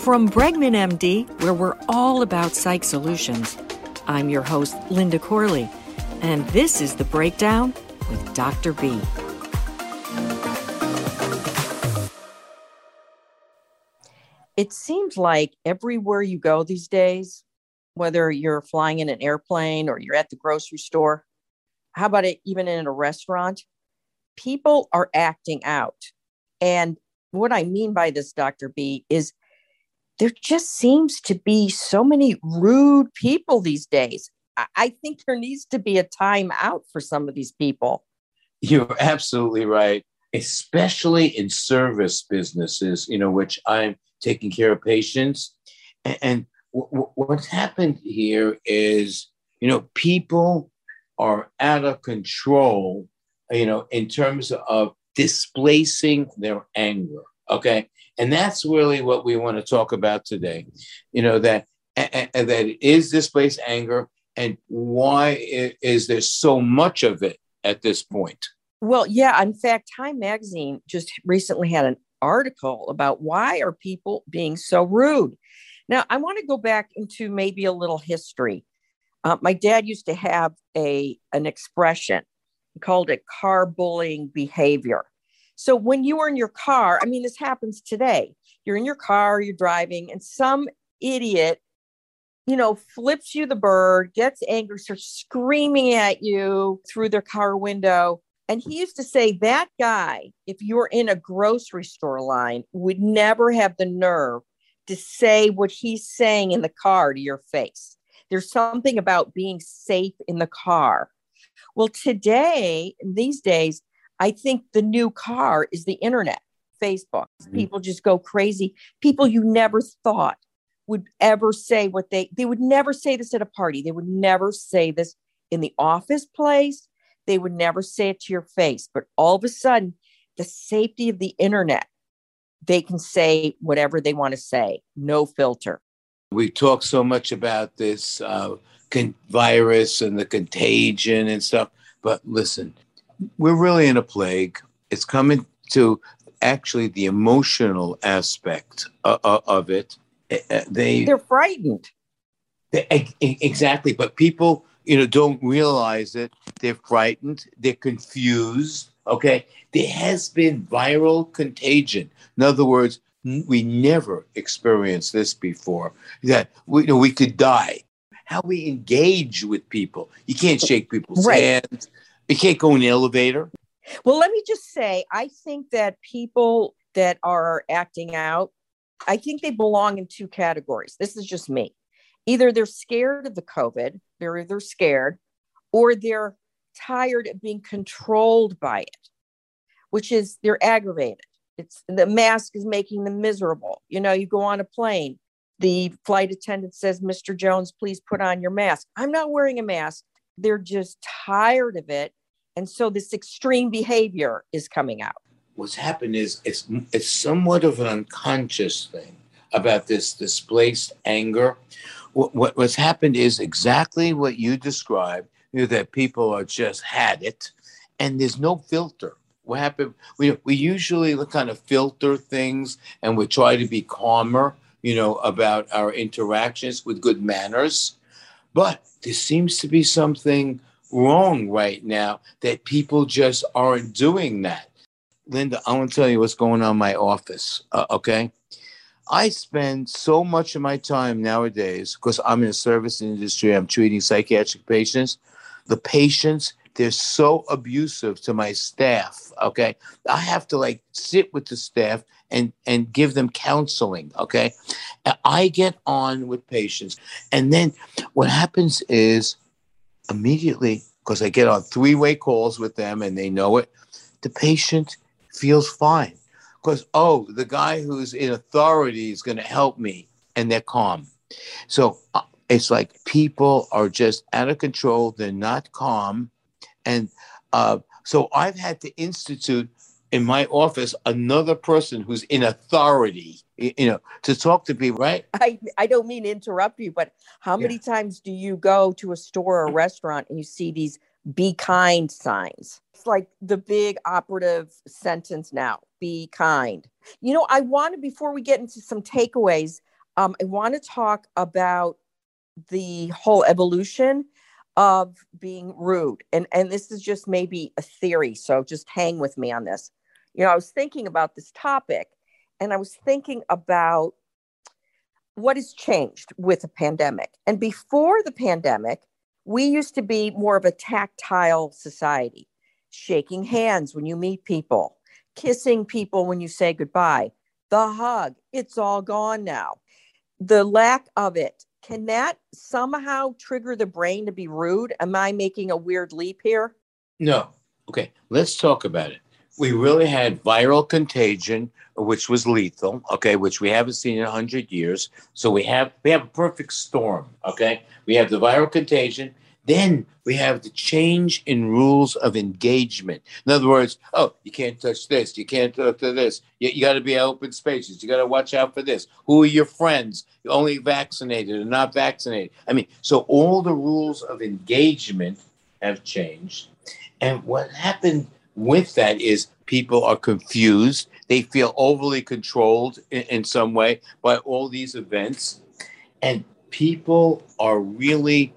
From Bregman MD, where we're all about psych solutions, I'm your host, Linda Corley, and this is The Breakdown with Dr. B. It seems like everywhere you go these days, whether you're flying in an airplane or you're at the grocery store, how about it even in a restaurant? People are acting out. And what I mean by this, Dr. B, is there just seems to be so many rude people these days. I think there needs to be a time out for some of these people. You're absolutely right, especially in service businesses, you know, which I'm taking care of patients. And, what's happened here is, you know, people are out of control, you know, in terms of displacing their anger. Okay. And that's really what we want to talk about today. You know, that, and, that displaced anger and why is there so much of it at this point? Well, yeah. In fact, Time Magazine just recently had an article about why are people being so rude. Now, I want to go back into maybe a little history. Uh, my dad used to have a an expression. He called it car bullying behavior. So when you are in your car, I mean, this happens today. You're in your car, you're driving, and some idiot, you know, flips you the bird, gets angry, starts screaming at you through their car window. And he used to say that guy, if you're in a grocery store line, would never have the nerve to say what he's saying in the car to your face. There's something about being safe in the car. Well, today, these days, I think the new car is the internet, Facebook. Mm-hmm. People just go crazy. People you never thought would ever say what they they would never say this at a party. They would never say this in the office place. They would never say it to your face. But all of a sudden, the safety of the internet, they can say whatever they want to say, no filter. We talk so much about this uh, con- virus and the contagion and stuff. But listen, we're really in a plague. It's coming to actually the emotional aspect of, of it. Uh, they they're frightened. They, exactly, but people you know don't realize it. They're frightened. They're confused. Okay, there has been viral contagion. In other words, we never experienced this before. That we you know we could die. How we engage with people. You can't shake people's right. hands. You can't go in the elevator. Well, let me just say, I think that people that are acting out, I think they belong in two categories. This is just me. Either they're scared of the COVID, they're either scared, or they're tired of being controlled by it, which is they're aggravated. It's the mask is making them miserable. You know, you go on a plane, the flight attendant says, Mr. Jones, please put on your mask. I'm not wearing a mask. They're just tired of it and so this extreme behavior is coming out. What's happened is it's it's somewhat of an unconscious thing about this displaced anger. What, what what's happened is exactly what you described. You know, that people are just had it, and there's no filter. What happened? We we usually kind of filter things, and we try to be calmer. You know about our interactions with good manners, but there seems to be something wrong right now that people just aren't doing that. Linda, I want to tell you what's going on in my office, uh, okay? I spend so much of my time nowadays because I'm in the service industry, I'm treating psychiatric patients. The patients, they're so abusive to my staff, okay? I have to like sit with the staff and and give them counseling, okay? I get on with patients. And then what happens is immediately, because I get on three way calls with them and they know it, the patient feels fine. Because, oh, the guy who's in authority is going to help me, and they're calm. So uh, it's like people are just out of control, they're not calm. And uh, so I've had to institute in my office another person who's in authority you know to talk to people right i i don't mean to interrupt you but how many yeah. times do you go to a store or a restaurant and you see these be kind signs it's like the big operative sentence now be kind you know i want to before we get into some takeaways um, I want to talk about the whole evolution of being rude. And, and this is just maybe a theory. So just hang with me on this. You know, I was thinking about this topic and I was thinking about what has changed with the pandemic. And before the pandemic, we used to be more of a tactile society, shaking hands when you meet people, kissing people when you say goodbye, the hug. It's all gone now. The lack of it can that somehow trigger the brain to be rude? Am I making a weird leap here? No. Okay, let's talk about it. We really had viral contagion, which was lethal, okay, which we haven't seen in 100 years. So we have we have a perfect storm, okay? We have the viral contagion, then we have the change in rules of engagement. In other words, oh, you can't touch this, you can't touch this. You, you got to be open spaces. You got to watch out for this. Who are your friends? You're only vaccinated or not vaccinated. I mean, so all the rules of engagement have changed. And what happened with that is people are confused. They feel overly controlled in, in some way by all these events. And people are really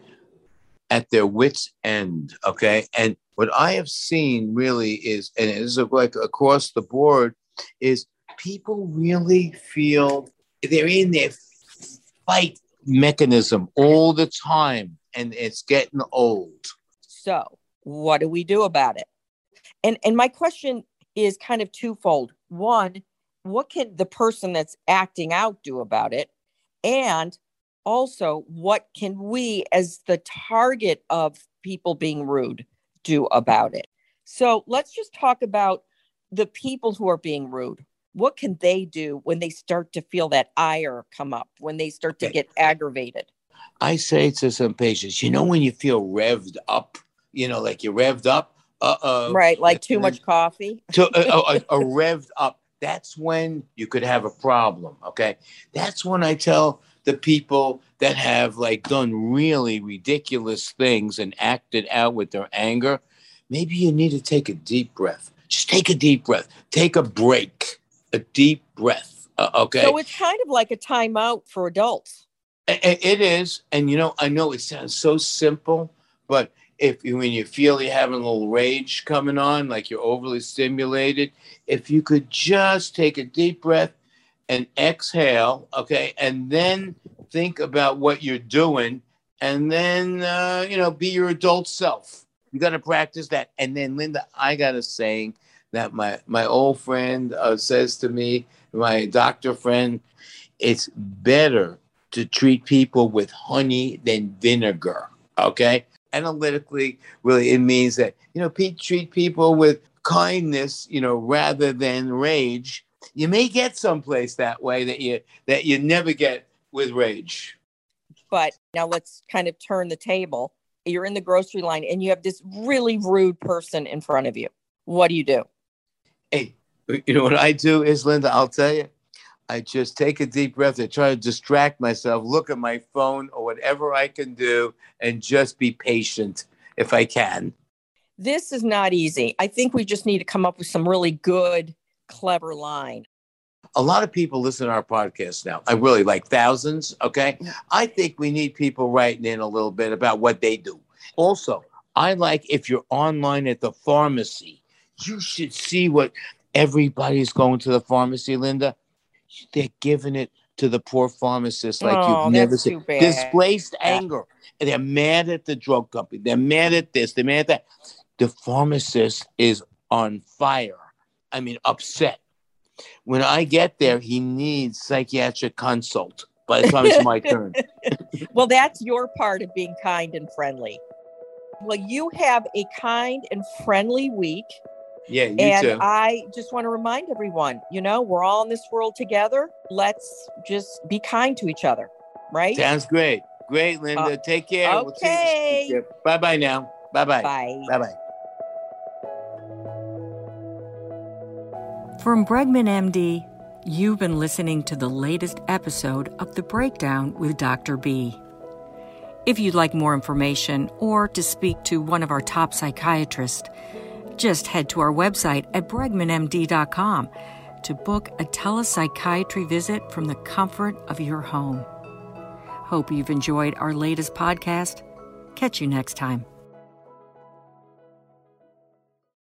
at their wits' end. Okay. And what I have seen really is, and it is like across the board, is people really feel they're in their fight mechanism all the time and it's getting old. So, what do we do about it? And and my question is kind of twofold. One, what can the person that's acting out do about it? And also what can we as the target of people being rude do about it? So let's just talk about the people who are being rude. What can they do when they start to feel that ire come up when they start to get aggravated? I say to some patients you know when you feel revved up you know like you're revved up uh-oh right like too much coffee to, uh, a, a revved up that's when you could have a problem okay that's when i tell the people that have like done really ridiculous things and acted out with their anger, maybe you need to take a deep breath. Just take a deep breath. Take a break. A deep breath. Uh, okay. So it's kind of like a timeout for adults. It is, and you know, I know it sounds so simple, but if when you feel you're having a little rage coming on, like you're overly stimulated, if you could just take a deep breath and exhale, okay, and then think about what you're doing, and then uh, you know be your adult self. You got to practice that. And then, Linda, I got a saying that my my old friend uh, says to me, my doctor friend, it's better to treat people with honey than vinegar. Okay, analytically, really, it means that you know, treat people with kindness, you know, rather than rage you may get someplace that way that you that you never get with rage. But now let's kind of turn the table. You're in the grocery line and you have this really rude person in front of you. What do you do? Hey, you know what I do is Linda, I'll tell you. I just take a deep breath. I try to distract myself, look at my phone or whatever I can do, and just be patient if I can. This is not easy. I think we just need to come up with some really good clever line. A lot of people listen to our podcast now. I really like thousands. Okay. I think we need people writing in a little bit about what they do. Also, I like if you're online at the pharmacy, you should see what everybody's going to the pharmacy, Linda. They're giving it to the poor pharmacist like oh, you've never seen. Displaced anger. And they're mad at the drug company. They're mad at this. They're mad at that. The pharmacist is on fire I mean, upset. When I get there, he needs psychiatric consult by the time it's my turn. well, that's your part of being kind and friendly. Well, you have a kind and friendly week. Yeah, you and too. I just want to remind everyone, you know, we're all in this world together. Let's just be kind to each other, right? Sounds great. Great, Linda. Uh, Take care. Okay. We'll bye bye now. Bye-bye. Bye. Bye bye. From Bregman MD, you've been listening to the latest episode of The Breakdown with Dr. B. If you'd like more information or to speak to one of our top psychiatrists, just head to our website at bregmanmd.com. to book a telepsychiatry visit from the comfort of your home. Hope you've enjoyed our latest podcast. Catch you next time.